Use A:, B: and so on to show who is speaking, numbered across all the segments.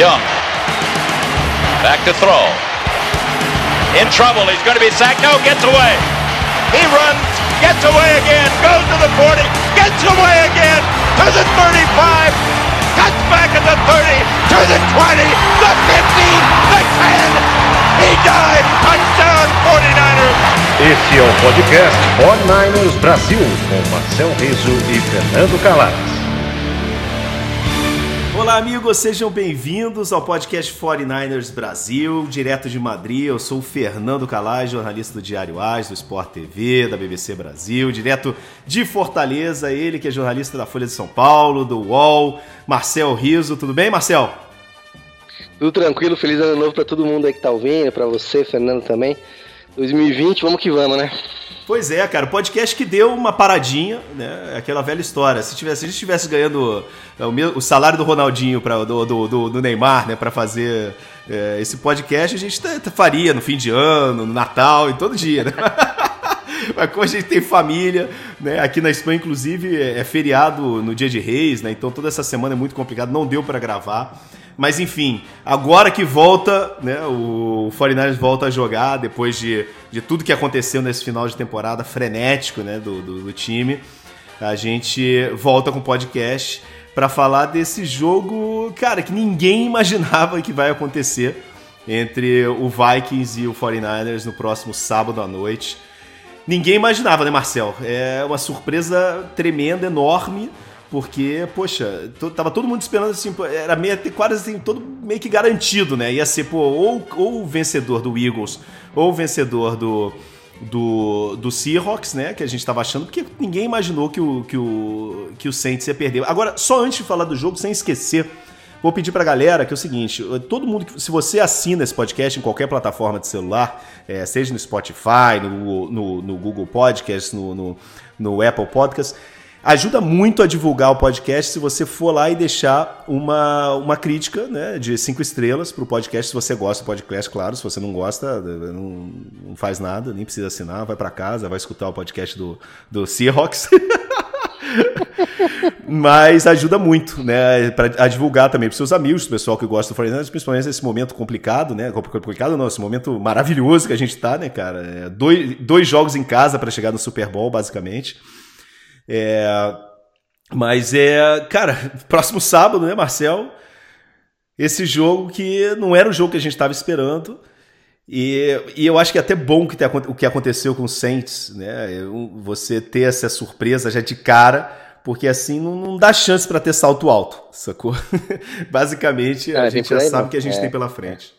A: Young. Back to throw. In trouble. He's going to be sacked. No, gets away. He runs, gets away again, goes to the 40, gets away again to the 35, cuts back at the 30, to the 20, the 15, the 10. He died. Touchdown 49ers.
B: Esse é o podcast 49ers Brasil, com Marcel Riso e Fernando Calais.
C: Olá, amigos, sejam bem-vindos ao podcast 49ers Brasil, direto de Madrid. Eu sou o Fernando Calais, jornalista do Diário AS, do Sport TV, da BBC Brasil, direto de Fortaleza. Ele que é jornalista da Folha de São Paulo, do UOL, Marcel Riso. Tudo bem, Marcel?
D: Tudo tranquilo, feliz ano novo para todo mundo aí que tá ouvindo, para você, Fernando também. 2020, vamos que vamos, né?
C: Pois é, cara, o podcast que deu uma paradinha, né? Aquela velha história. Se, tivesse, se a gente estivesse ganhando é, o, meu, o, salário do Ronaldinho, pra, do, do, do, Neymar, né, para fazer é, esse podcast, a gente faria no fim de ano, no Natal e todo dia, né? Mas como a gente tem família, né? Aqui na Espanha, inclusive, é, é feriado no dia de reis, né? Então toda essa semana é muito complicado, não deu para gravar. Mas enfim, agora que volta, né, o 49ers volta a jogar depois de, de tudo que aconteceu nesse final de temporada frenético né, do, do, do time. A gente volta com o podcast para falar desse jogo, cara, que ninguém imaginava que vai acontecer entre o Vikings e o 49ers no próximo sábado à noite. Ninguém imaginava, né, Marcel? É uma surpresa tremenda, enorme porque, poxa, tava todo mundo esperando assim, era meio quase assim, todo meio que garantido, né? Ia ser, pô, ou, ou o vencedor do Eagles, ou o vencedor do, do, do Seahawks, né? Que a gente tava achando, porque ninguém imaginou que o, que o, que o Saints ia perder. Agora, só antes de falar do jogo, sem esquecer, vou pedir pra galera que é o seguinte: todo mundo, se você assina esse podcast em qualquer plataforma de celular, é, seja no Spotify, no, no, no Google Podcast, no, no, no Apple Podcast Ajuda muito a divulgar o podcast se você for lá e deixar uma, uma crítica né, de cinco estrelas para o podcast, se você gosta do podcast, claro. Se você não gosta, não, não faz nada, nem precisa assinar, vai para casa, vai escutar o podcast do, do Seahawks. Mas ajuda muito, né, para divulgar também para seus amigos, o pessoal que gosta do Fortnite, principalmente nesse momento complicado, né? Complicado não, esse momento maravilhoso que a gente tá, né, cara? É dois, dois jogos em casa para chegar no Super Bowl, basicamente. É, mas é, cara, próximo sábado, né, Marcel? Esse jogo que não era o jogo que a gente estava esperando. E, e, eu acho que é até bom que o que aconteceu com o Saints, né? Você ter essa surpresa já de cara, porque assim não, não dá chance para ter salto alto, sacou? Basicamente, a, a gente já sabe o que a gente é. tem pela frente.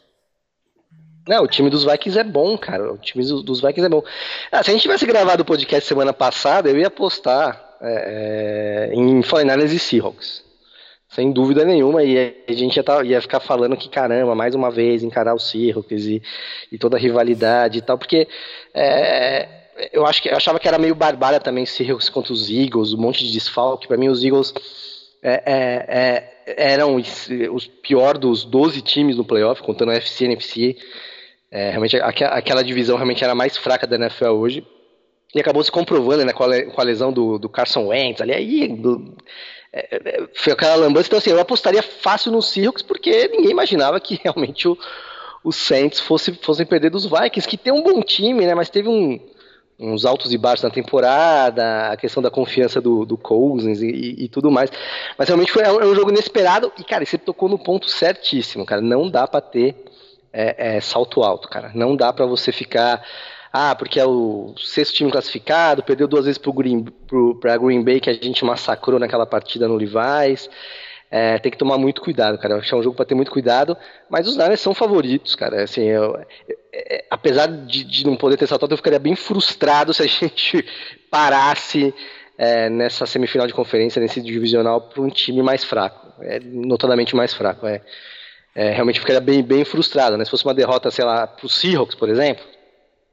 D: Não, o time dos Vikings é bom, cara. O time dos Vikings é bom. Ah, se a gente tivesse gravado o podcast semana passada, eu ia postar é, é em 49 e Seahawks. Sem dúvida nenhuma. E a gente ia, tá, ia ficar falando que, caramba, mais uma vez encarar o Seahawks e, e toda a rivalidade e tal. Porque é, eu, acho que, eu achava que era meio barbária também Seahawks contra os Eagles, um monte de desfalque. Para mim, os Eagles é, é, é, eram os, os pior dos 12 times no playoff, contando a FC e NFC. É, realmente, aquela divisão realmente era a mais fraca da NFL hoje. E acabou se comprovando né, com, a, lesão do, do Carson Wentz ali. Aí do, é, é, foi aquela lambança. Então, assim, eu apostaria fácil no Seahawks porque ninguém imaginava que realmente o, os Saints fosse, fossem perder dos Vikings, que tem um bom time, né? Mas teve um, uns altos e baixos na temporada, a questão da confiança do, do Cousins e, e tudo mais. Mas realmente foi é um, é um jogo inesperado. E, cara, você tocou no ponto certíssimo, cara. Não dá para ter é, é salto alto, cara. Não dá para você ficar. Ah, porque é o sexto time classificado, perdeu duas vezes pro Green, pro, Green Bay que a gente massacrou naquela partida no Levi's. É, tem que tomar muito cuidado, cara. Acho que é um jogo para ter muito cuidado, mas os Niners são favoritos, cara. Assim, eu, eu, é, apesar de, de, não poder ter saltado, eu ficaria bem frustrado se a gente parasse é, nessa semifinal de conferência, nesse divisional, para um time mais fraco, é, notadamente mais fraco. É é, realmente ficaria bem, bem frustrado, né? Se fosse uma derrota, sei lá, pro Seahawks, por exemplo,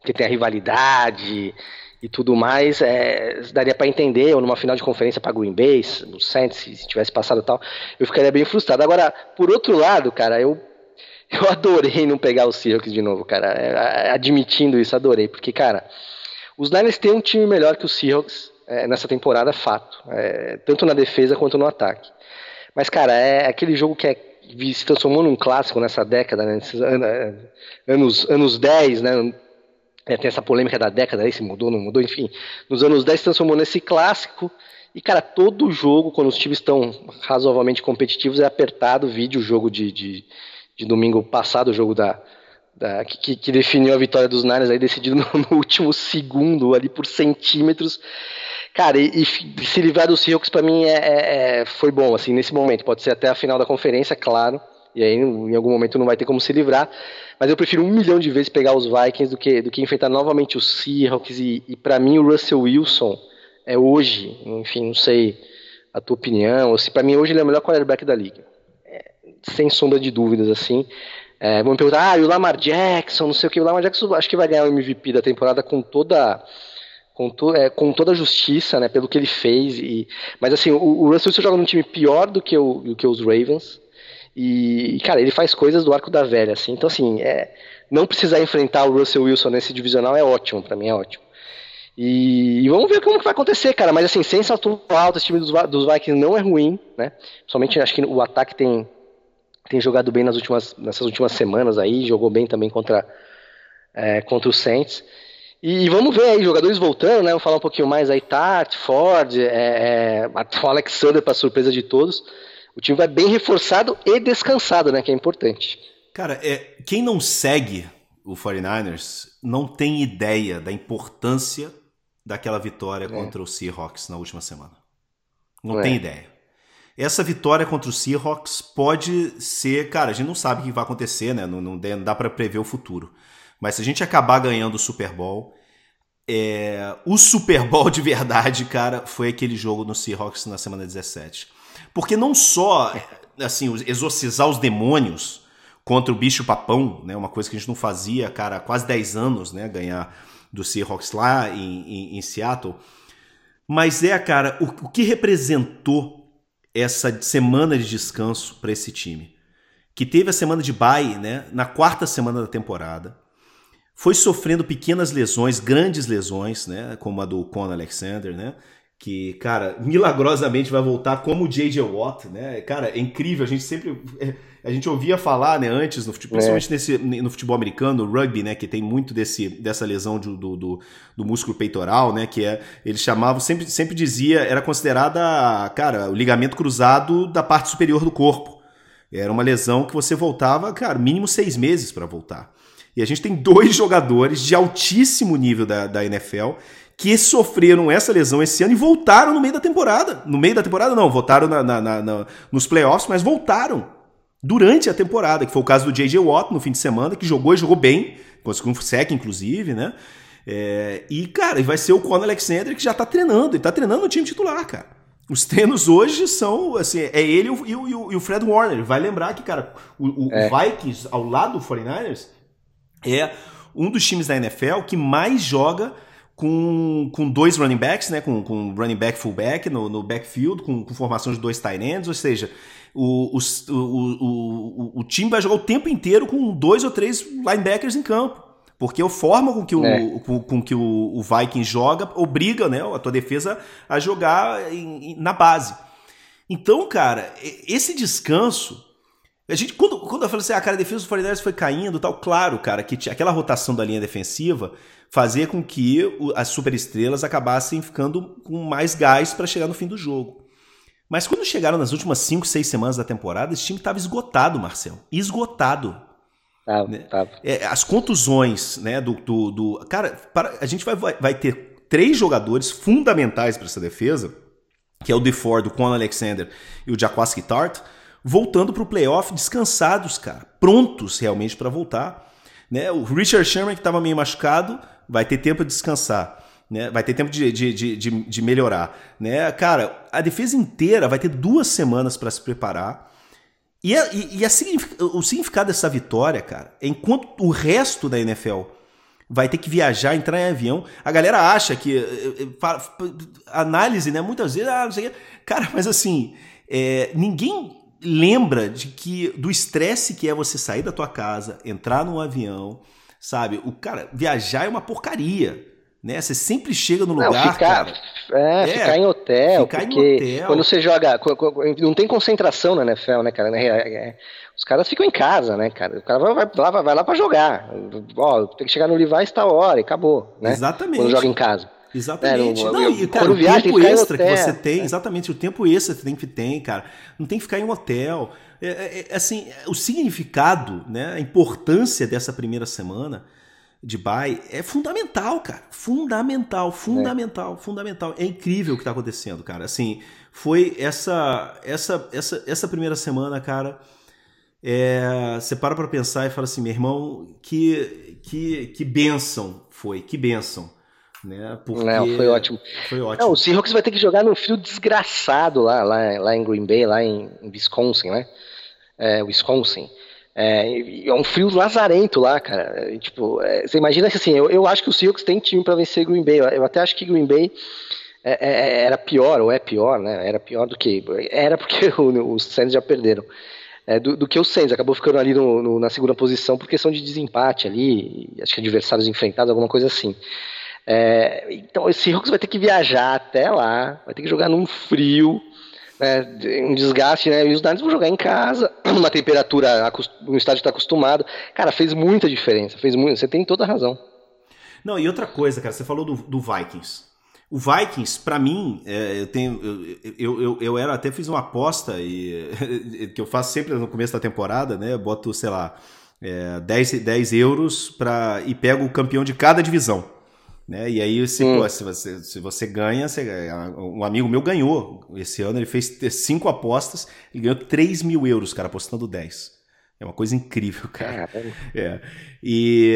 D: que tem a rivalidade e tudo mais, é, daria para entender, ou numa final de conferência para Green Bay, no Saints, se tivesse passado tal, eu ficaria bem frustrado. Agora, por outro lado, cara, eu, eu adorei não pegar o Seahawks de novo, cara, é, admitindo isso, adorei, porque, cara, os Niners têm um time melhor que o Seahawks é, nessa temporada, fato, é, tanto na defesa quanto no ataque. Mas, cara, é aquele jogo que é se transformou num clássico nessa década, né? É, anos, anos 10, né? É, tem essa polêmica da década aí, se mudou, não mudou, enfim. Nos anos 10 se transformou nesse clássico. E, cara, todo jogo, quando os times estão razoavelmente competitivos, é apertado. Vídeo, o jogo de, de, de domingo passado, o jogo da, da que, que, definiu a vitória dos Niners, aí decidido no, no último segundo, ali por centímetros. Cara, e, e se livrar dos Seahawks para mim é, é, é, foi bom, assim, nesse momento. Pode ser até a final da conferência, claro. E aí, em algum momento, não vai ter como se livrar. Mas eu prefiro um milhão de vezes pegar os Vikings do que, do que enfrentar novamente os Seahawks. E, e para mim, o Russell Wilson é hoje, enfim, não sei a tua opinião, ou se para mim hoje ele é o melhor quarterback da liga. É, sem sombra de dúvidas, assim. É, vão me perguntar, ah, e o Lamar Jackson, não sei o que. O Lamar Jackson acho que vai ganhar o MVP da temporada com toda com, to, é, com toda a justiça, né, pelo que ele fez. E, mas assim, o, o Russell Wilson joga num time pior do que, o, do que os Ravens. E, cara, ele faz coisas do arco da velha, assim. Então, assim, é, não precisar enfrentar o Russell Wilson nesse divisional é ótimo, para mim é ótimo. E, e, vamos ver como que vai acontecer, cara. Mas assim, sem salto alto, esse time dos, dos Vikings não é ruim, né? Somente acho que o ataque tem, tem jogado bem nas últimas, nessas últimas semanas aí, jogou bem também contra, é, contra o Saints. E vamos ver aí, jogadores voltando, né? Vamos falar um pouquinho mais aí, Tart, Ford, é, é, o Alexander, para surpresa de todos. O time vai bem reforçado e descansado, né? Que é importante.
C: Cara, é, quem não segue o 49ers não tem ideia da importância daquela vitória é. contra o Seahawks na última semana. Não é. tem ideia. Essa vitória contra o Seahawks pode ser, cara, a gente não sabe o que vai acontecer, né? Não, não dá para prever o futuro. Mas se a gente acabar ganhando o Super Bowl, é... o Super Bowl de verdade, cara, foi aquele jogo no Seahawks na semana 17. Porque não só, assim, exorcizar os demônios contra o bicho papão, né? Uma coisa que a gente não fazia, cara, há quase 10 anos, né? Ganhar do Seahawks lá em, em, em Seattle. Mas é, cara, o, o que representou essa semana de descanso para esse time? Que teve a semana de bye, né? Na quarta semana da temporada foi sofrendo pequenas lesões, grandes lesões, né, como a do Conor Alexander, né, que, cara, milagrosamente vai voltar como o J.J. Watt, né, cara, é incrível, a gente sempre, é, a gente ouvia falar, né, antes, no futebol, principalmente é. nesse, no futebol americano, no rugby, né, que tem muito desse, dessa lesão do, do, do, do músculo peitoral, né, que é, eles chamavam, sempre, sempre dizia, era considerada, cara, o ligamento cruzado da parte superior do corpo, era uma lesão que você voltava, cara, mínimo seis meses para voltar. E a gente tem dois jogadores de altíssimo nível da, da NFL que sofreram essa lesão esse ano e voltaram no meio da temporada. No meio da temporada, não, voltaram na, na, na, nos playoffs, mas voltaram durante a temporada, que foi o caso do J.J. Watt no fim de semana, que jogou e jogou bem, conseguiu um sec, inclusive, né? É, e, cara, vai ser o Conor Alexander que já tá treinando, ele tá treinando no time titular, cara. Os treinos hoje são, assim, é ele e o, e o, e o Fred Warner. Vai lembrar que, cara, o, o é. Vikings, ao lado do 49ers, é um dos times da NFL que mais joga com, com dois running backs, né? Com, com running back fullback no, no backfield, com, com formação de dois tight ends, ou seja, o, o, o, o, time vai jogar o tempo inteiro com dois ou três linebackers em campo. Porque a forma com que o, é. com, com, que o, o Viking joga obriga né, a tua defesa a jogar em, na base. Então, cara, esse descanso a gente, quando, quando eu falei assim, ah, cara, a defesa dos 49 foi caindo tal, claro, cara, que aquela rotação da linha defensiva fazia com que as superestrelas acabassem ficando com mais gás para chegar no fim do jogo. Mas quando chegaram nas últimas 5, 6 semanas da temporada, esse time estava esgotado, Marcel. Esgotado.
D: Tava, né? tava.
C: É, as contusões, né, do... do, do cara, para, a gente vai, vai, vai ter três jogadores fundamentais para essa defesa, que é o DeFord, o Conor Alexander e o Jaquaski Tart, voltando para o playoff descansados, cara, prontos realmente para voltar. Né? O Richard Sherman, que estava meio machucado, vai ter tempo de descansar. Né? Vai ter tempo de, de, de, de, melhorar. Né? Cara, a defesa inteira vai ter duas semanas para se preparar. E, a, e, e a o significado dessa vitória, cara, é enquanto o resto da NFL vai ter que viajar, entrar em avião. A galera acha que. Eh, eh, análise, né? Muitas vezes, ah, não sei o quê. Cara, mas assim, é, ninguém lembra de que do estresse que é você sair da tua casa, entrar num avião, sabe? O cara viajar é uma porcaria, né? Você sempre chega no lugar,
D: Não, ficar,
C: cara.
D: É, é, ficar em hotel. Ficar porque em hotel. quando você joga. Não tem concentração na NFL, né, cara? É, é, os caras ficam em casa, né, cara? O cara vai, vai, lá, vai lá pra jogar. Ó, tem que chegar no Levi's tal hora e acabou, né?
C: Exatamente.
D: Quando joga em casa.
C: Exatamente. É, não, e, cara, o tempo extra que você tem, exatamente, o tempo extra que você tem que ter, cara. Não tem que ficar em um hotel. É, é, é, assim, o significado, né, a importância dessa primeira semana de bye é fundamental, cara. Fundamental, fundamental, é. fundamental. É incrível o que está acontecendo, cara. Assim, foi essa essa essa essa primeira semana, cara. É, você para para pensar e fala assim, meu irmão, que que que benção foi, que benção. Né?
D: Porque Não, foi ótimo.
C: Foi ótimo.
D: Não, o Seahawks vai ter que jogar num frio desgraçado lá, lá, lá em Green Bay, lá em, em Wisconsin, né? É, Wisconsin. É, é um frio lazarento lá, cara. É, tipo, é, você imagina assim, eu, eu acho que o Seahawks tem time para vencer Green Bay. Eu, até acho que Green Bay é, é, era pior, ou é pior, né? Era pior do que. Era porque os Saints já perderam. Do, do, que o Saints, acabou ficando ali no, no, na segunda posição por questão de desempate ali, acho que adversários enfrentados, alguma coisa assim. É, então o Seahawks vai ter que viajar até lá, vai ter que jogar num frio, né, um desgaste, né? E os Niners vão jogar em casa, uma temperatura, o estádio está acostumado. Cara, fez muita diferença, fez muito. Você tem toda a razão.
C: Não, e outra coisa, cara, você falou do, do Vikings. O Vikings, para mim, é, eu tenho. Eu, eu, eu, era, até fiz uma aposta e, que eu faço sempre no começo da temporada, né? Eu boto, sei lá, é, 10, 10 euros pra, e pego o campeão de cada divisão. Né? E aí, se, hum. pô, se, você, se você ganha, você, um amigo meu ganhou esse ano, ele fez cinco apostas e ganhou 3 mil euros, cara, apostando 10. É uma coisa incrível, cara. É. E,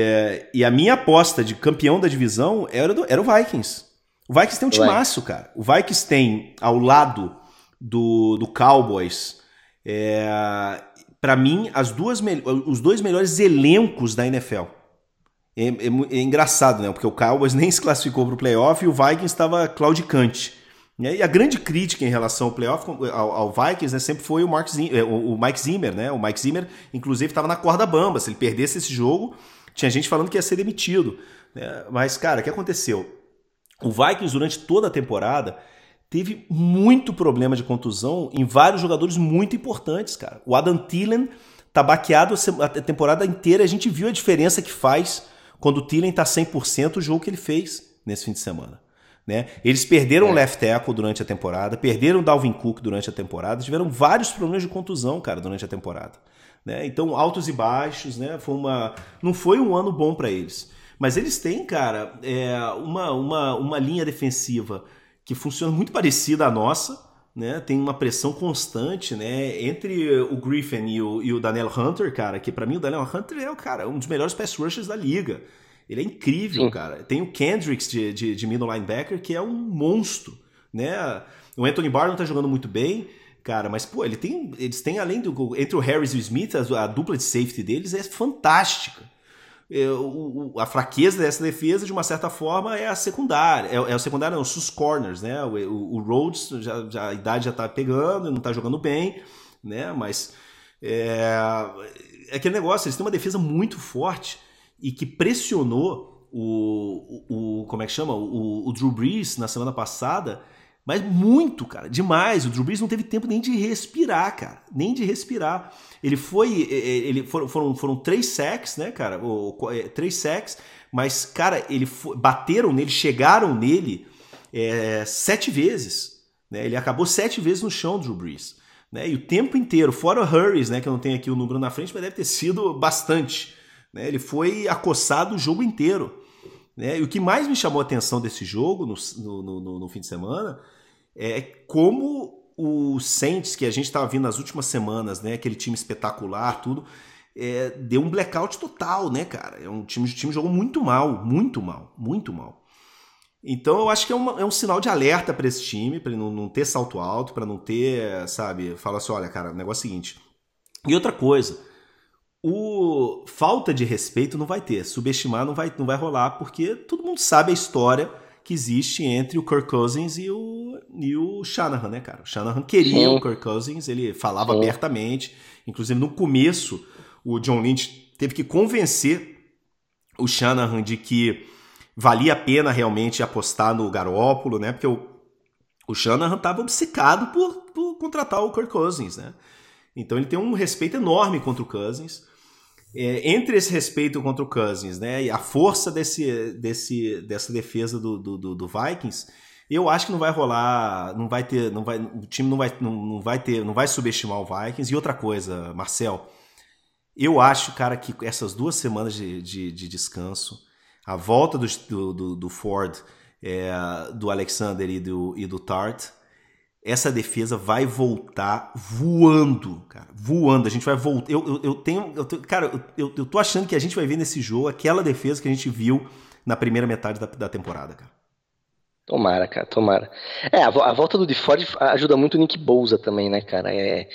C: e a minha aposta de campeão da divisão era, do, era o Vikings. O Vikings tem um timaço, cara. O Vikings tem ao lado do, do Cowboys, é, para mim, as duas, os dois melhores elencos da NFL. É, é, é, engraçado, né? Porque o Cowboys nem se classificou para o playoff e o Vikings estava claudicante. E a grande crítica em relação ao playoff, ao, ao Vikings, né, sempre foi o, Mark Zimmer, é, o, o Mike Zimmer, né? O Mike Zimmer, inclusive, estava na corda bamba. Se ele perdesse esse jogo, tinha gente falando que ia ser demitido. Né? Mas, cara, o que aconteceu? O Vikings, durante toda a temporada, teve muito problema de contusão em vários jogadores muito importantes, cara. O Adam Thielen tá baqueado a temporada inteira. A gente viu a diferença que faz quando o Thielen está 100% o jogo que ele fez nesse fim de semana. Né? Eles perderam o é. left tackle durante a temporada, perderam o Dalvin Cook durante a temporada, tiveram vários problemas de contusão, cara, durante a temporada. Né? Então, altos e baixos, né? Foi uma, não foi um ano bom para eles. Mas eles têm, cara, é, uma, uma, uma linha defensiva que funciona muito parecida à nossa, né? Tem uma pressão constante, né? Entre o Griffin e o, e o Daniel Hunter, cara, que para mim o Daniel Hunter é o cara, um dos melhores pass rushers da liga. Ele é incrível, Sim. cara. Tem o Kendricks de, de, de middle linebacker, que é um monstro, né? O Anthony Barr não tá jogando muito bem, cara, mas, pô, ele tem, eles têm, além do... Entre o Harris e o Smith, a, a dupla de safety deles é fantástica. É, a fraqueza dessa defesa, de uma certa forma, é a secundária. É, é o secundário, não, os corners, né? O, o, o Rhodes, já, já, a idade já tá pegando, não tá jogando bem, né? Mas é, é aquele negócio, eles têm uma defesa muito forte e que pressionou o, o, o como é que chama? O, o Drew Brees na semana passada mas muito, cara, demais. O Drew Brees não teve tempo nem de respirar, cara. Nem de respirar. Ele foi. Ele foram, foram, foram três sacks, né, cara? É, três sacks, mas, cara, ele foi, bateram nele, chegaram nele é, sete vezes. Né? Ele acabou sete vezes no chão, Drew Brees. Né? E o tempo inteiro, fora o Hurries, né? Que eu não tenho aqui o número na frente, mas deve ter sido bastante. Né? Ele foi acossado o jogo inteiro. Né? E o que mais me chamou a atenção desse jogo no, no, no, no fim de semana é como o Saints, que a gente estava vindo nas últimas semanas, né? Aquele time espetacular, tudo, é, deu um blackout total, né, cara? É um time, o time jogou muito mal, muito mal, muito mal. Então eu acho que é, uma, é um sinal de alerta para esse time, para não, não ter salto alto, para não ter, sabe, fala assim, olha, cara, o negócio é o seguinte. E outra coisa, o falta de respeito não vai ter, subestimar não vai, não vai rolar, porque todo mundo sabe a história que existe entre o Kirk Cousins e o, e o Shanahan, né, cara? O Shanahan queria Sim. o Kirk Cousins, ele falava Sim. abertamente. Inclusive, no começo, o John Lynch teve que convencer o Shanahan de que valia a pena realmente apostar no Garópolo, né? Porque o, O Shanahan estava obcecado por, por contratar o Kirk Cousins, né? Então ele tem um respeito enorme contra o Cousins. É, entre esse respeito contra o Cousins, né, e a força desse, desse, dessa defesa do, do, do, Vikings, eu acho que não vai rolar, não vai ter, não vai, o time não vai, não, não vai ter, não vai subestimar o Vikings. E outra coisa, Marcel, eu acho, cara, que essas duas semanas de, de, de descanso, a volta do, do, do Ford, é, do Alexander e do, e do Tart, essa defesa vai voltar voando, cara, voando. A gente vai voltar. Eu, eu, eu tenho, eu, cara, eu, eu tô achando que a gente vai ver nesse jogo aquela defesa que a gente viu na primeira metade da, da temporada, cara.
D: Tomara, cara, tomara. É, a, a volta do DeFord ajuda muito o Nick Bouza também, né, cara? É,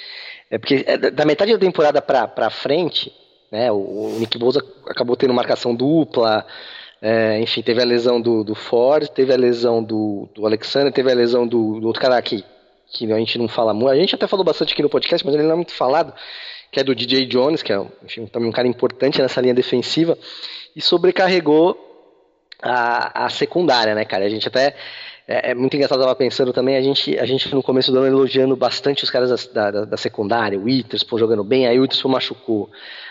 D: é porque é, da metade da temporada pra, pra frente, né, o, o Nick Bouza acabou tendo marcação dupla, é, enfim, teve a lesão do, do Ford, teve a lesão do, do Alexander, teve a lesão do, do outro cara aqui, que a gente não fala muito. A gente até falou bastante aqui no podcast, mas ele não é muito falado, que é do DJ Jones, que é enfim, também um cara importante nessa linha defensiva, e sobrecarregou a, a secundária, né, cara? A gente até. É, é muito engraçado, eu tava pensando também, a gente, a gente no começo do ano elogiando bastante os caras da, da, da secundária, o Witherspoon jogando bem, aí o Witherspoon machucou.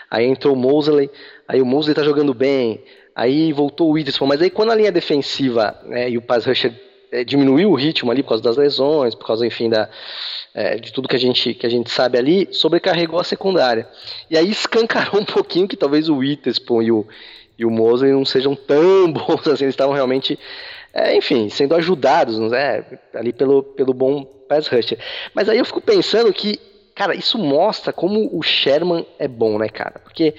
D: Aí entrou o Mosley, aí o Mosley tá jogando bem, aí voltou o Witherspoon, mas aí quando a linha defensiva né, e o pass rusher é, diminuiu o ritmo ali por causa das lesões, por causa, enfim, da, é, de tudo que a, gente, que a gente sabe ali, sobrecarregou a secundária. E aí escancarou um pouquinho que talvez o Witherspoon e o, e o Mosley não sejam tão bons assim, eles estavam realmente, é, enfim, sendo ajudados né, ali pelo, pelo bom pass rusher. Mas aí eu fico pensando que, cara, isso mostra como o Sherman é bom, né, cara? Porque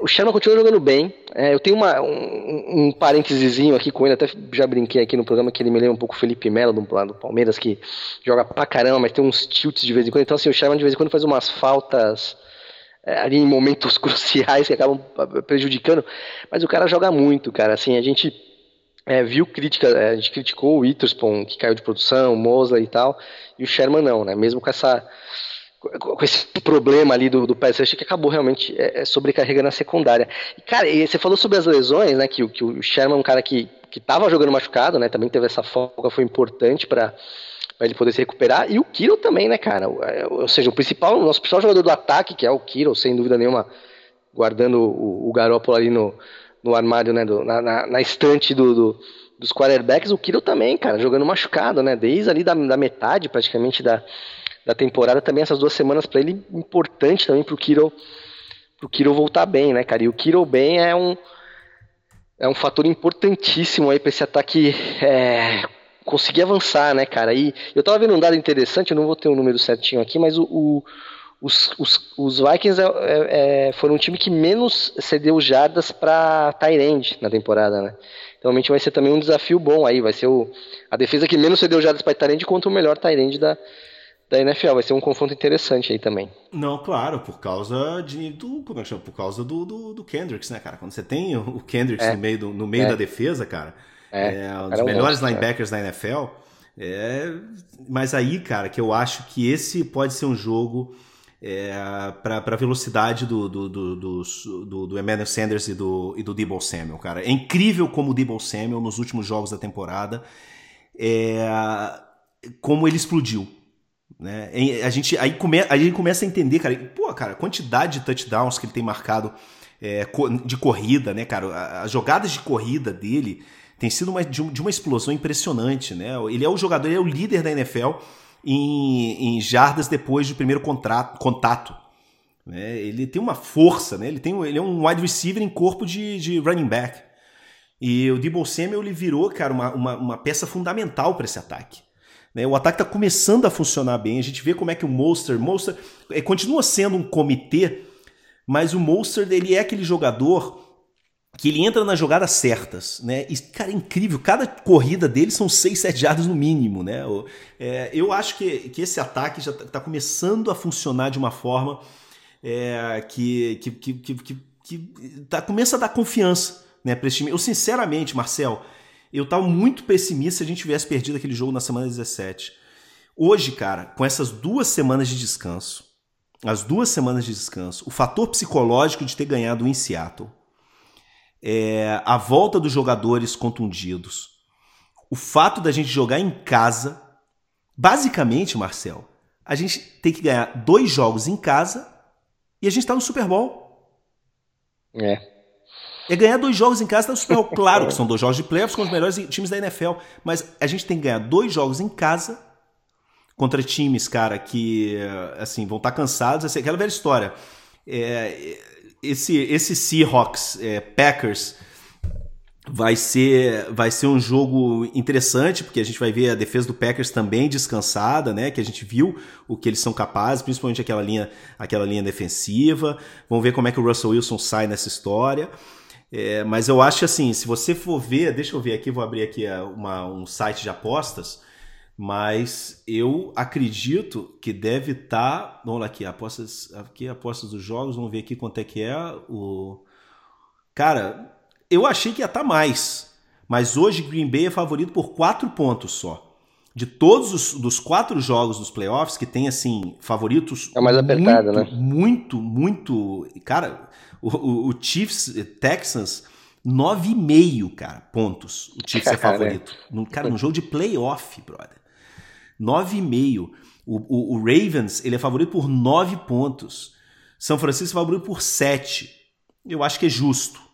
D: o Sherman continua jogando bem. É, eu tenho uma, um, um parênteses aqui com ele, até já brinquei aqui no programa que ele me lembra um pouco o Felipe Melo do, do Palmeiras, que joga pra caramba, mas tem uns tilts de vez em quando. Então, assim, o Sherman de vez em quando faz umas faltas é, ali em momentos cruciais que acabam prejudicando. Mas o cara joga muito, cara. Assim, a gente é, viu crítica, é, a gente criticou o Witherspoon, que caiu de produção, o Mosley e tal, e o Sherman não, né? Mesmo com essa com esse problema ali do, do pass rush que acabou realmente é, é, sobrecarregando a secundária. E, cara, e você falou sobre as lesões, né? Que, que o Sherman é um cara que, que tava jogando machucado, né? Também teve essa folga, foi importante para ele poder se recuperar. E o Kiro também, né, cara? É, ou seja, o principal, o nosso principal jogador do ataque, que é o Kiro, sem dúvida nenhuma, guardando o, o Garoppolo ali no, no armário, né? Do, na, na, na, estante do, do, dos quarterbacks, o Kiro também, cara, jogando machucado, né? Desde ali da, da metade, praticamente, da da temporada também essas duas semanas para ele importante também pro Kiro pro Kiro voltar bem, né, cara? E o Kiro bem é um é um fator importantíssimo aí para esse ataque é, conseguir avançar, né, cara? E eu tava vendo um dado interessante, eu não vou ter o um número certinho aqui, mas o, o os, os, os, Vikings é, é, é, foram um time que menos cedeu jardas para Tyrande na temporada, né? Então, realmente vai ser também um desafio bom aí. Vai ser o, a defesa que menos cedeu jardas para Tyrande contra o melhor Tyrande da, da NFL. Vai ser um confronto interessante aí também.
C: Não, claro, por causa de do como é que chama? Por causa do, do, do Kendricks, né, cara? Quando você tem o Kendricks é. no meio, do, no meio é. da defesa, cara, é, é um dos melhores monstro, linebackers da NFL. É, mas aí, cara, que eu acho que esse pode ser um jogo é, para a velocidade do, do, do, do, do Emmanuel Sanders e do, e do Debo Samuel, cara. É incrível como o Debo Samuel, nos últimos jogos da temporada, é, como ele explodiu. Né? A gente aí come, a gente começa a entender, cara, pô, cara, a quantidade de touchdowns que ele tem marcado é, de corrida, né, cara? As jogadas de corrida dele tem sido uma, de, uma explosão impressionante, né? Ele é o jogador, ele é o líder da NFL em, em jardas depois do primeiro contrato, contato. Né? Ele tem uma força, né? Ele, tem, ele é um wide receiver em corpo de, de running back. E o Debo Samuel ele virou, cara, uma, uma, uma peça fundamental para esse ataque. Né? O ataque está começando a funcionar bem. A gente vê como é que o Monster, Monster é, continua sendo um comitê, mas o Monster ele é aquele jogador que ele entra nas jogadas certas, né? E, cara, é incrível. Cada corrida dele são 6, 7 jardas no mínimo, né? É, eu acho que, que esse ataque já está tá começando a funcionar de uma forma é, que, que, que, que, que tá, começa a dar confiança né, para esse time. Eu, sinceramente, Marcel, eu tava muito pessimista se a gente tivesse perdido aquele jogo na semana 17. Hoje, cara, com essas duas semanas de descanso, as duas semanas de descanso, o fator psicológico de ter ganhado em Seattle, é, a volta dos jogadores contundidos, o fato da gente jogar em casa, Basicamente, Marcel, a gente tem que ganhar dois jogos em casa e a gente está no Super Bowl.
D: É.
C: É ganhar dois jogos em casa tá no Super Bowl. Claro que são dois jogos de playoffs com os melhores times da NFL, mas a gente tem que ganhar dois jogos em casa contra times, cara, que assim vão estar tá cansados. Assim, aquela velha história. É, esse, esse Seahawks, é, Packers vai ser, vai ser um jogo interessante, porque a gente vai ver a defesa do Packers também descansada, né? Que a gente viu o que eles são capazes, principalmente aquela linha, aquela linha defensiva. Vamos ver como é que o Russell Wilson sai nessa história. É, mas eu acho assim, se você for ver, deixa eu ver aqui, vou abrir aqui é, uma, um site de apostas, mas eu acredito que deve estar, tá, vamos lá aqui, apostas, aqui apostas dos jogos, vamos ver aqui quanto é que é o Cara, eu achei que ia estar tá mais, mas hoje Green Bay é favorito por quatro pontos só. De todos os dos quatro jogos dos playoffs que tem assim favoritos
D: é mais apertado,
C: muito,
D: né?
C: Muito, muito, cara, o, o, o Chiefs Texans 9,5, cara, pontos. O Chiefs é favorito. Num, cara, num jogo de playoff, brother. 9,5. O, o, o Ravens, ele é favorito por 9 pontos. São Francisco é favorito por 7. Eu acho que é justo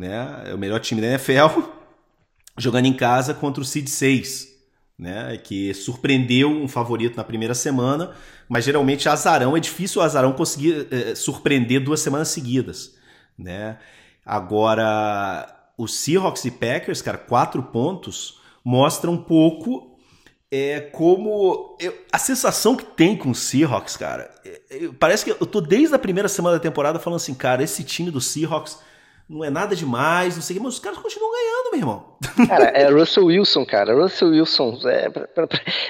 C: né? É o melhor time da NFL, jogando em casa contra o Seed 6, né? Que surpreendeu um favorito na primeira semana, mas geralmente azarão, é difícil o azarão conseguir é, surpreender duas semanas seguidas, né? Agora, os Seahawks e Packers, cara, quatro pontos, mostra um pouco é como eu, a sensação que tem com o Seahawks, cara. É, é, parece que eu tô desde a primeira semana da temporada falando assim, cara, esse time do Seahawks não é nada demais, não sei o que, mas os caras continuam ganhando, meu irmão.
D: Cara, é Russell Wilson, cara. Russell Wilson, é,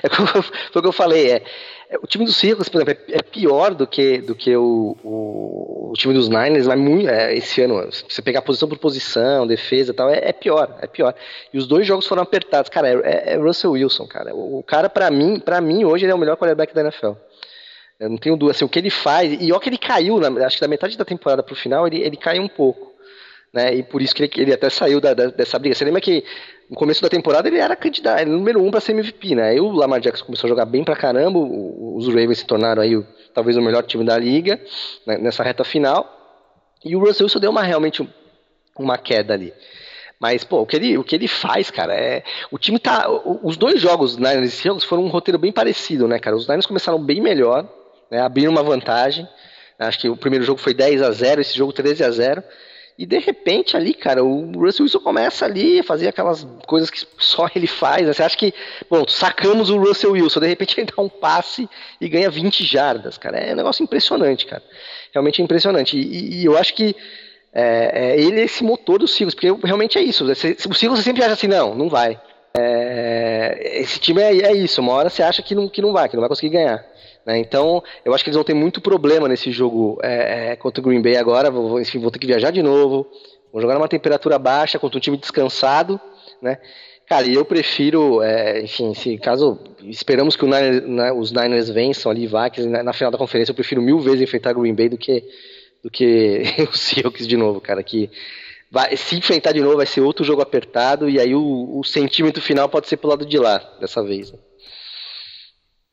D: é como foi o que eu falei, é, é, o time dos Seahawks, por exemplo, é, é, pior do que, do que o, o, o time dos Niners, mas muito, é, esse ano, se você pegar posição por posição, defesa e tal, é, pior, é pior. E os dois jogos foram apertados, cara, é, Russell Wilson, cara. O, o cara, para mim, para mim, hoje ele é o melhor quarterback da NFL. Eu não tenho dúvida, assim, o que ele faz, e olha que ele caiu, na, acho que da metade da temporada pro final, ele, ele caiu um pouco né? E por isso que ele, ele até saiu da, da, dessa briga. Você lembra que no começo da temporada ele era candidato, ele era número um para ser MVP, né? Aí o Lamar Jackson começou a jogar bem pra caramba, os Ravens se tornaram aí talvez o melhor time da liga né, nessa reta final. E o Russell Wilson deu uma realmente uma queda ali. Mas, pô, o que ele, o que ele faz, cara, é. O time tá. Os dois jogos Niners e Seahawks foram um roteiro bem parecido, né, cara? Os Niners começaram bem melhor, né, abriram uma vantagem. Acho que o primeiro jogo foi 10 a 0 esse jogo 13 a 0 e de repente ali, cara, o Russell Wilson começa ali a fazer aquelas coisas que só ele faz. Né? Você acha que, bom, sacamos o Russell Wilson, de repente ele dá um passe e ganha 20 jardas, cara. É um negócio impressionante, cara. Realmente é impressionante. E, e eu acho que é, é, ele é esse motor dos Seahawks, porque realmente é isso. O Seahawks você sempre acha assim, não, não vai. É, esse time é, é, isso, uma hora você acha que não, que não vai, que não vai conseguir ganhar. Né? Então, eu acho que eles vão ter muito problema nesse jogo é, é, contra o Green Bay agora. Vou, enfim, vou ter que viajar de novo. Vou jogar numa temperatura baixa contra um time descansado, né? Cara, e eu prefiro, é, enfim, se caso esperamos que né, os Niners vençam ali, Vax, na, na, final da conferência, eu prefiro mil vezes enfrentar Green Bay do que do que o Seahawks de novo, cara. Que vai, se enfrentar de novo vai ser outro jogo apertado e aí o, o centímetro final pode ser pro lado de lá dessa vez. Né?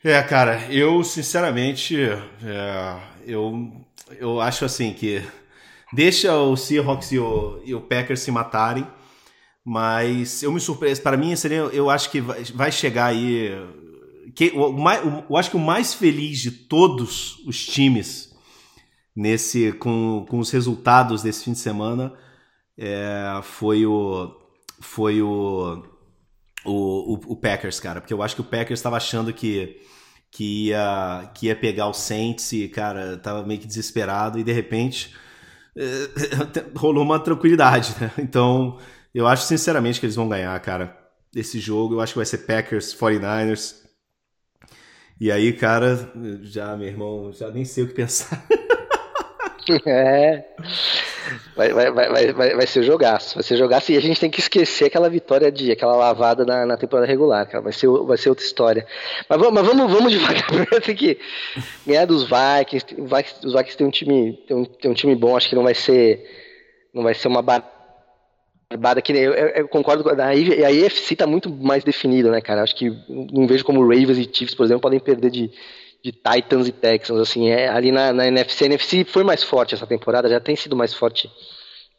C: É, cara, eu sinceramente, é, eu, eu acho assim que deixa o Seahawks e o, e o Packers se matarem, mas eu me surpreendo. Para mim, seria, eu acho que vai chegar aí. Que, o, o, eu acho que o mais feliz de todos os times nesse com, com os resultados desse fim de semana é, foi o foi o, o, o, Packers, cara, porque eu acho que o Packers estava achando que que ia, que ia pegar o Saints e, cara, tava meio que desesperado e de repente eh, rolou uma tranquilidade, né? Então, eu acho sinceramente que eles vão ganhar, cara, esse jogo. Eu acho que vai ser Packers 49ers. E aí, cara, já, meu irmão, já nem sei o que pensar.
D: É. Vai, vai, vai, vai, vai ser jogaço. Vai ser jogaço e a gente tem que esquecer aquela vitória de aquela lavada na, na temporada regular, cara. Vai ser, vai ser outra história. Mas vamos, mas vamos, vamos devagar. tem que ganhar dos Vikings. Os Vikings têm um time, tem um, tem um time bom, acho que não vai ser. Não vai ser uma barbada que eu, eu, eu concordo, a, a AFC tá muito mais definido, né, cara? Acho que não vejo como Ravens e Chiefs, por exemplo, podem perder de, de Titans e Texans, assim, é, ali na, na NFC, a NFC foi mais forte essa temporada, já tem sido mais forte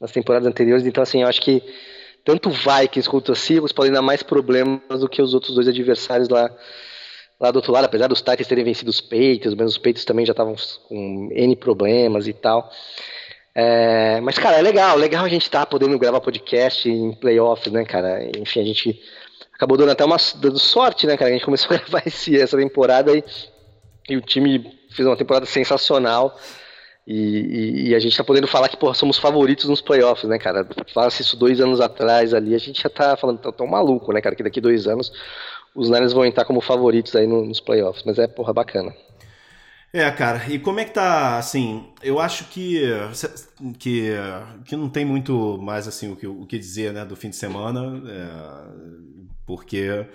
D: nas temporadas anteriores, então assim, eu acho que tanto Vikings quanto Seahawks podem dar mais problemas do que os outros dois adversários lá, lá do outro lado, apesar dos Titans terem vencido os Patriots, mas os Patriots também já estavam com N problemas e tal. É, mas, cara, é legal, legal a gente estar tá podendo gravar podcast em playoffs, né, cara? Enfim, a gente acabou dando até uma dando sorte, né, cara? A gente começou a gravar esse, essa temporada e, e o time fez uma temporada sensacional. E, e, e, a gente tá podendo falar que, porra, somos favoritos nos playoffs, né, cara? Falasse isso dois anos atrás ali, a gente já tá falando tão, tão maluco, né, cara? Que daqui dois anos os Niners vão entrar como favoritos aí nos playoffs. Mas é, porra, bacana.
C: É, cara, e como é que tá, assim, eu acho que que, que não tem muito mais, assim, o que, o que dizer, né, do fim de semana, é, porque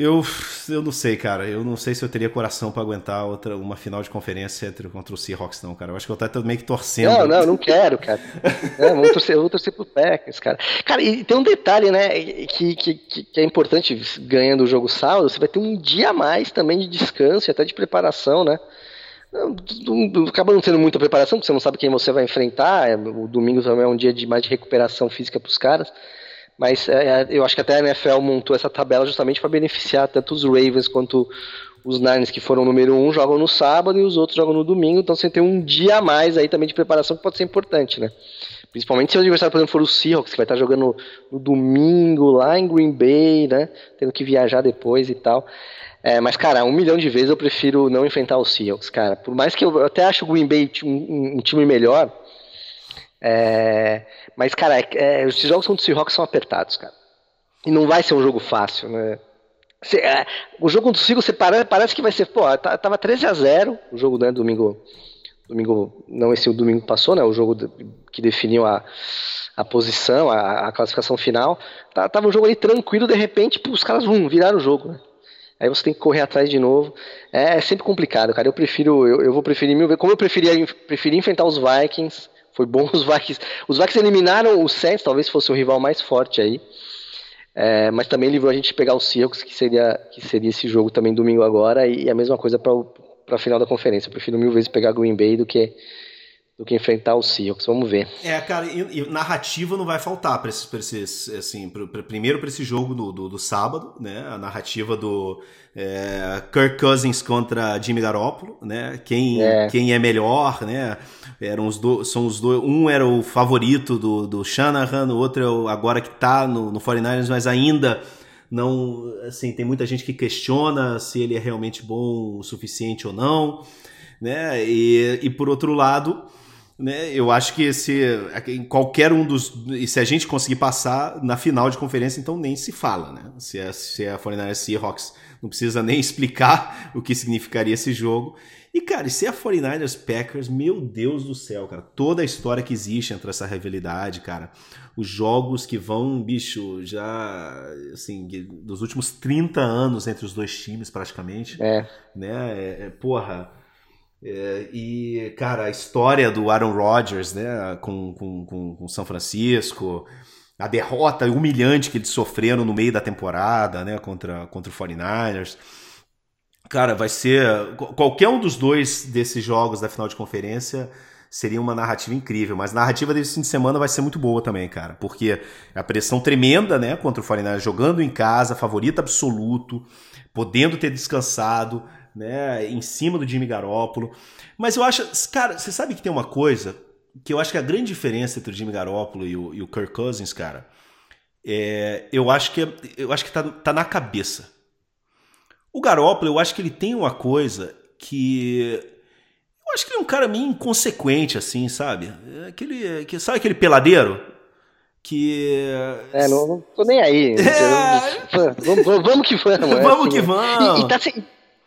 C: eu, eu não sei, cara. Eu não sei se eu teria coração para aguentar outra, uma final de conferência entre, contra o Seahawks, não, cara. Eu acho que eu tô meio que torcendo.
D: Não, não, não quero, cara. vamos torcer, vou torcer pro Packers, cara. Cara, e tem um detalhe, né, que, que, que é importante ganhando o jogo sábado. Você vai ter um dia a mais também de descanso e até de preparação, né? Acaba não tendo muita preparação, porque você não sabe quem você vai enfrentar. É, o domingo também é um dia de mais de recuperação física para os caras. Mas é, é, eu acho que até a NFL montou essa tabela justamente para beneficiar tanto os Ravens quanto os Niners, que foram o número um, jogam no sábado e os outros jogam no domingo. Então você tem um dia a mais aí também de preparação que pode ser importante, né? Principalmente se o adversário, por exemplo, for o Seahawks, que vai estar jogando no domingo lá em Green Bay, né? Tendo que viajar depois e tal. É, mas, cara, um milhão de vezes eu prefiro não enfrentar o Seahawks, cara. Por mais que eu, eu até acho o Green Bay um, um, um time melhor, é, mas, cara, é, é, os jogos contra o Seahawks são apertados, cara. E não vai ser um jogo fácil, né? Cê, é, o jogo contra o Seahawks parece, que vai ser, pô, tá, tava 13 a 0 o jogo, né, domingo, domingo, não esse o domingo passou, né, o jogo que definiu a, a posição, a, a classificação final, tá, tava um jogo ali tranquilo, de repente, pô, os caras vum, viraram o jogo, né? Aí você tem que correr atrás de novo. É, é sempre complicado, cara. Eu prefiro, eu, eu vou preferir. Como eu preferia, preferi enfrentar os Vikings foi bom os Vikings. Os Vikings eliminaram o Saints, talvez fosse o rival mais forte aí. É, mas também livrou a gente pegar o Seahawks, que seria, que seria esse jogo também domingo agora, e a mesma coisa para a final da conferência. Eu prefiro mil vezes pegar Green Bay do que do que enfrentar o Seahawks. Vamos ver.
C: É, cara, e, e narrativa não vai faltar para esses, pra esses assim, pra, pra, primeiro para esse jogo do, do, do, sábado, né? A narrativa do é, Kirk Cousins contra Jimmy Garoppolo, né? Quem é, quem é melhor, né? Eram os dois, são os dois. Um era o favorito do, do Shanahan, o outro é o, agora que tá no, no 49ers, mas ainda não, assim, tem muita gente que questiona se ele é realmente bom o suficiente ou não, né? E, e por outro lado, né? Eu acho que se qualquer um dos. E se a gente conseguir passar na final de conferência, então nem se fala, né? Se é, se é a 49ers Seahawks, não precisa nem explicar o que significaria esse jogo. E, cara, se é a 49ers Packers, meu Deus do céu, cara. Toda a história que existe entre essa rivalidade, cara. Os jogos que vão, bicho, já, assim, dos últimos 30 anos entre os dois times, praticamente.
D: É.
C: Né? É, é porra é, e, cara, a história do Aaron Rodgers, né, com, com, com, com São Francisco, a derrota humilhante que eles sofreram no meio da temporada, né, contra, contra o 49ers. Cara, vai ser. Qualquer um dos dois desses jogos da final de conferência seria uma narrativa incrível. Mas a narrativa desse fim de semana vai ser muito boa também, cara. Porque a pressão tremenda, né, contra o 49ers, jogando em casa, favorito absoluto, podendo ter descansado né, em cima do Jimmy Garoppolo. Mas eu acho, cara, você sabe que tem uma coisa que eu acho que a grande diferença entre o Jimmy Garoppolo e o, e o Kirk Cousins, cara, é, eu acho que eu acho que tá, tá na cabeça. O Garoppolo, eu acho que ele tem uma coisa que eu acho que ele é um cara meio inconsequente assim, sabe? É aquele, que sabe aquele peladeiro que
D: é, não, não tô nem aí. É... Vamos, vamos, que vamos.
C: É vamos assim, que vamos.
D: E, e tá,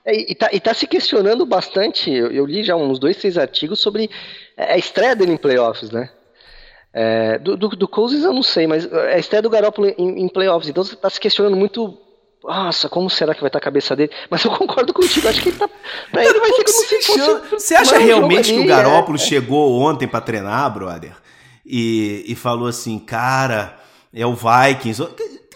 D: é, e, tá, e tá se questionando bastante, eu, eu, li já uns dois, três artigos sobre a estreia dele em playoffs, né? É, do, do, do Cousins eu não sei, mas a estreia do Garoppolo em, em playoffs, então você tá se questionando muito nossa, como será que vai estar a cabeça dele? Mas eu concordo contigo, acho que ele tá. Pra ele vai ser como se
C: fosse. Você acha realmente que o Garópolo é... chegou ontem para treinar, brother? e, e falou assim, cara, é o Vikings.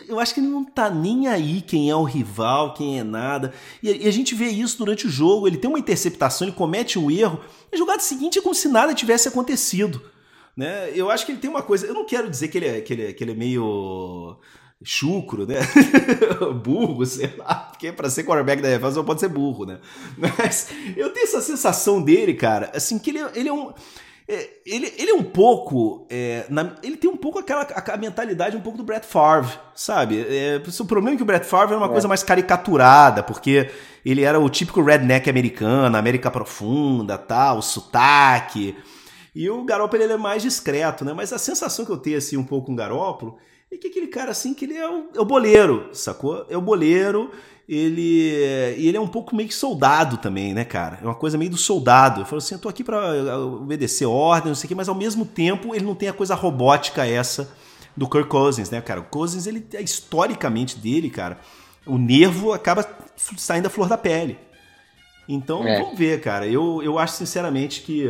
C: Eu acho que ele não tá nem aí quem é o rival, quem é nada. E, e a gente vê isso durante o jogo. Ele tem uma interceptação, ele comete um erro. E jogada seguinte é como se nada tivesse acontecido. Né? Eu acho que ele tem uma coisa. Eu não quero dizer que ele é, que ele é, que ele é meio chucro, né? burro, sei lá, porque para ser quarterback da NFL não pode ser burro, né? Mas eu tenho essa sensação dele, cara, assim, que ele, ele é um. É, ele, ele é um pouco. É, na, ele tem um pouco aquela a, a, mentalidade um pouco do Brett Favre, sabe? É, o problema é que o Brett Favre era uma é. coisa mais caricaturada, porque ele era o típico redneck americano, América profunda, tal, sotaque. E o Garoppolo ele é mais discreto, né? Mas a sensação que eu tenho assim um pouco com o Garoppolo é que aquele cara assim que ele é o, é o boleiro, sacou? É o boleiro ele e ele é um pouco meio que soldado também, né, cara? É uma coisa meio do soldado. Ele falou assim, eu tô aqui para obedecer ordem, não sei o quê, mas ao mesmo tempo ele não tem a coisa robótica essa do Kirk Cousins, né, cara? O Cousins, ele é historicamente dele, cara, o nervo acaba saindo da flor da pele. Então, é. vamos ver, cara. Eu, eu acho sinceramente que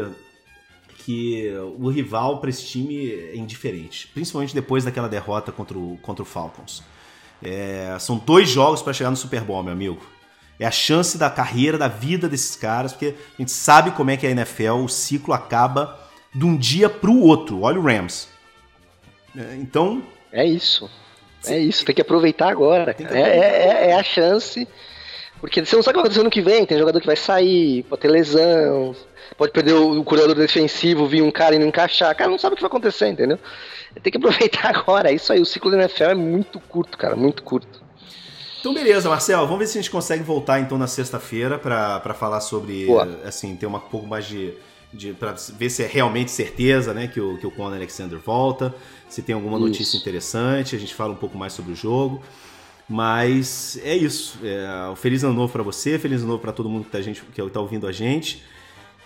C: que o rival para esse time é indiferente, principalmente depois daquela derrota contra o, contra o Falcons. É, são dois jogos para chegar no Super Bowl, meu amigo. É a chance da carreira, da vida desses caras, porque a gente sabe como é que é a NFL, o ciclo acaba de um dia para o outro. Olha o Rams. É, então.
D: É isso. É isso, tem que aproveitar agora. Que aproveitar. É, é, é, a chance. Porque você não sabe o que vai acontecer ano que vem. Tem jogador que vai sair, pode ter lesão, pode perder o, o curador defensivo, vir um cara e não encaixar. Cara, não sabe o que vai acontecer, entendeu? Tem que aproveitar agora. É isso aí. O ciclo da NFL é muito curto, cara. Muito curto.
C: Então, beleza, Marcel. Vamos ver se a gente consegue voltar então na sexta-feira para falar sobre. Boa. Assim, ter um pouco mais de. de para ver se é realmente certeza, né? Que o, que o Conor Alexander volta. Se tem alguma isso. notícia interessante. A gente fala um pouco mais sobre o jogo. Mas é isso. É, feliz ano novo para você, feliz ano novo para todo mundo que tá, gente, que tá ouvindo a gente.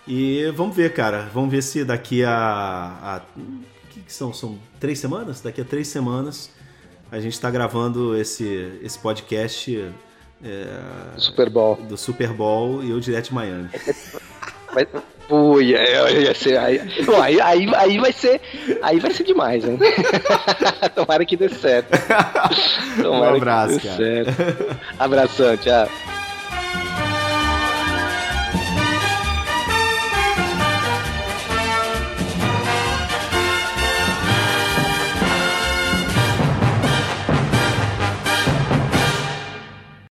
C: E vamos ver, cara. Vamos ver se daqui a, a que, que são? São três semanas? Daqui a três semanas a gente está gravando esse, esse podcast
D: é, Super Bowl.
C: do Super Bowl e eu direto de Miami.
D: Mas, ui, ia ser, aí, aí, aí, aí, vai ser aí vai ser demais, hein? Tomara que dê certo.
C: Tomara um abraço, cara. Certo.
D: Abração, tchau.